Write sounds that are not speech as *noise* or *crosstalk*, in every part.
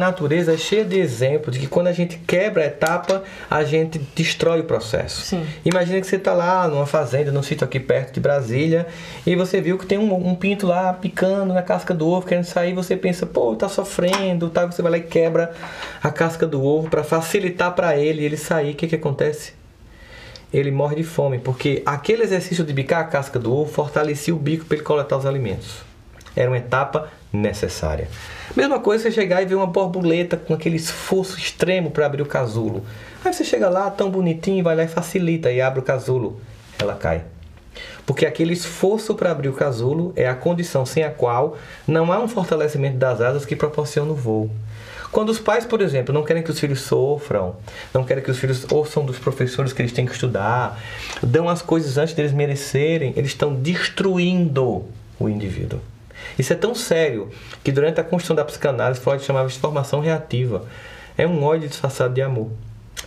A natureza é cheia de exemplos de que quando a gente quebra a etapa, a gente destrói o processo. Sim. Imagina que você está lá numa fazenda, num sítio aqui perto de Brasília, e você viu que tem um, um pinto lá picando na casca do ovo, querendo sair, você pensa, pô, tá sofrendo, tá? Você vai lá e quebra a casca do ovo para facilitar para ele ele sair. O que que acontece? Ele morre de fome, porque aquele exercício de bicar a casca do ovo fortalecia o bico para ele coletar os alimentos. Era uma etapa necessária. Mesma coisa você chegar e ver uma borboleta com aquele esforço extremo para abrir o casulo. Aí você chega lá, tão bonitinho, vai lá e facilita e abre o casulo. Ela cai. Porque aquele esforço para abrir o casulo é a condição sem a qual não há um fortalecimento das asas que proporciona o voo. Quando os pais, por exemplo, não querem que os filhos sofram, não querem que os filhos ouçam dos professores que eles têm que estudar, dão as coisas antes deles merecerem, eles estão destruindo o indivíduo. Isso é tão sério que durante a construção da psicanálise Freud chamava de formação reativa. É um ódio disfarçado de amor.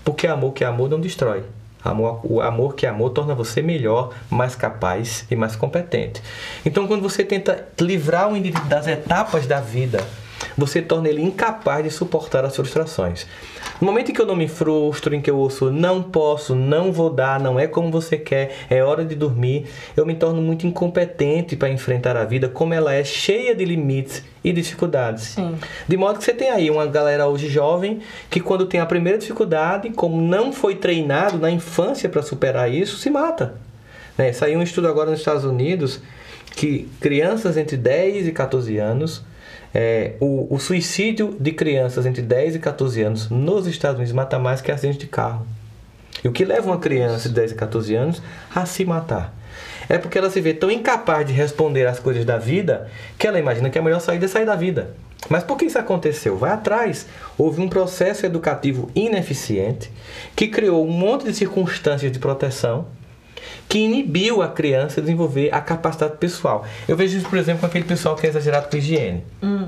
Porque amor que amor não destrói. Amor, o amor que amor torna você melhor, mais capaz e mais competente. Então, quando você tenta livrar o indivíduo das etapas da vida, você torna ele incapaz de suportar as frustrações. No momento em que eu não me frustro, em que eu ouço não posso, não vou dar, não é como você quer, é hora de dormir, eu me torno muito incompetente para enfrentar a vida como ela é cheia de limites e dificuldades. Sim. De modo que você tem aí uma galera hoje jovem que quando tem a primeira dificuldade, como não foi treinado na infância para superar isso, se mata. Né? Saiu um estudo agora nos Estados Unidos que crianças entre 10 e 14 anos é, o, o, suicídio de crianças entre 10 e 14 anos nos Estados Unidos mata mais que acidente de carro. E o que leva uma criança de 10 e 14 anos a se matar? É porque ela se vê tão incapaz de responder às coisas da vida que ela imagina que a melhor saída é sair da vida. Mas por que isso aconteceu? Vai atrás. Houve um processo educativo ineficiente que criou um monte de circunstâncias de proteção que inibiu a criança a desenvolver a capacidade pessoal. Eu vejo isso, por exemplo, com aquele pessoal que é exagerado com higiene. Hum.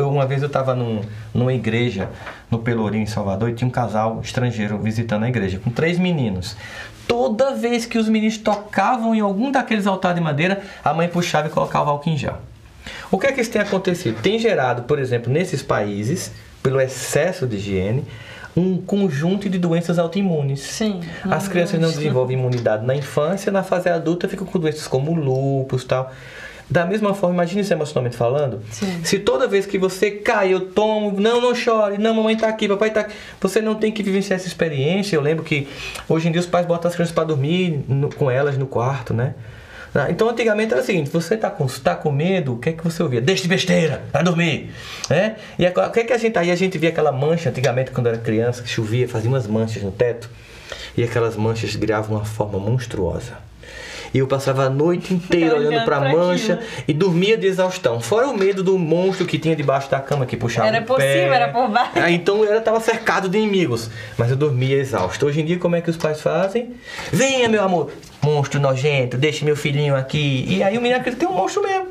Uma vez eu estava num, numa igreja no Pelourinho, em Salvador, e tinha um casal estrangeiro visitando a igreja, com três meninos. Toda vez que os meninos tocavam em algum daqueles altares de madeira, a mãe puxava e colocava álcool em gel. O que é que isso tem acontecido? Tem gerado, por exemplo, nesses países, pelo excesso de higiene, um conjunto de doenças autoimunes. Sim. As crianças não desenvolvem imunidade na infância, na fase adulta ficam com doenças como lúpus tal. Da mesma forma, imagine isso emocionalmente falando. Sim. Se toda vez que você cai, eu tomo, não, não chore, não, mamãe tá aqui, papai tá aqui. Você não tem que vivenciar essa experiência. Eu lembro que hoje em dia os pais botam as crianças para dormir no, com elas no quarto, né? Ah, então antigamente era o seguinte, você está com, tá com medo, o que é que você ouvia? Deixa de besteira, vai dormir. Né? E o que é que a gente aí a gente via aquela mancha antigamente quando era criança, que chovia, fazia umas manchas no teto, e aquelas manchas criavam uma forma monstruosa. E eu passava a noite inteira *laughs* olhando para a mancha aquilo. e dormia de exaustão. Fora o medo do monstro que tinha debaixo da cama que puxava Era possível, pé. era por baixo. Ah, então eu estava cercado de inimigos, mas eu dormia exausto. Hoje em dia, como é que os pais fazem? Venha, meu amor, monstro nojento, deixe meu filhinho aqui. E aí o menino acredita que tem um monstro mesmo.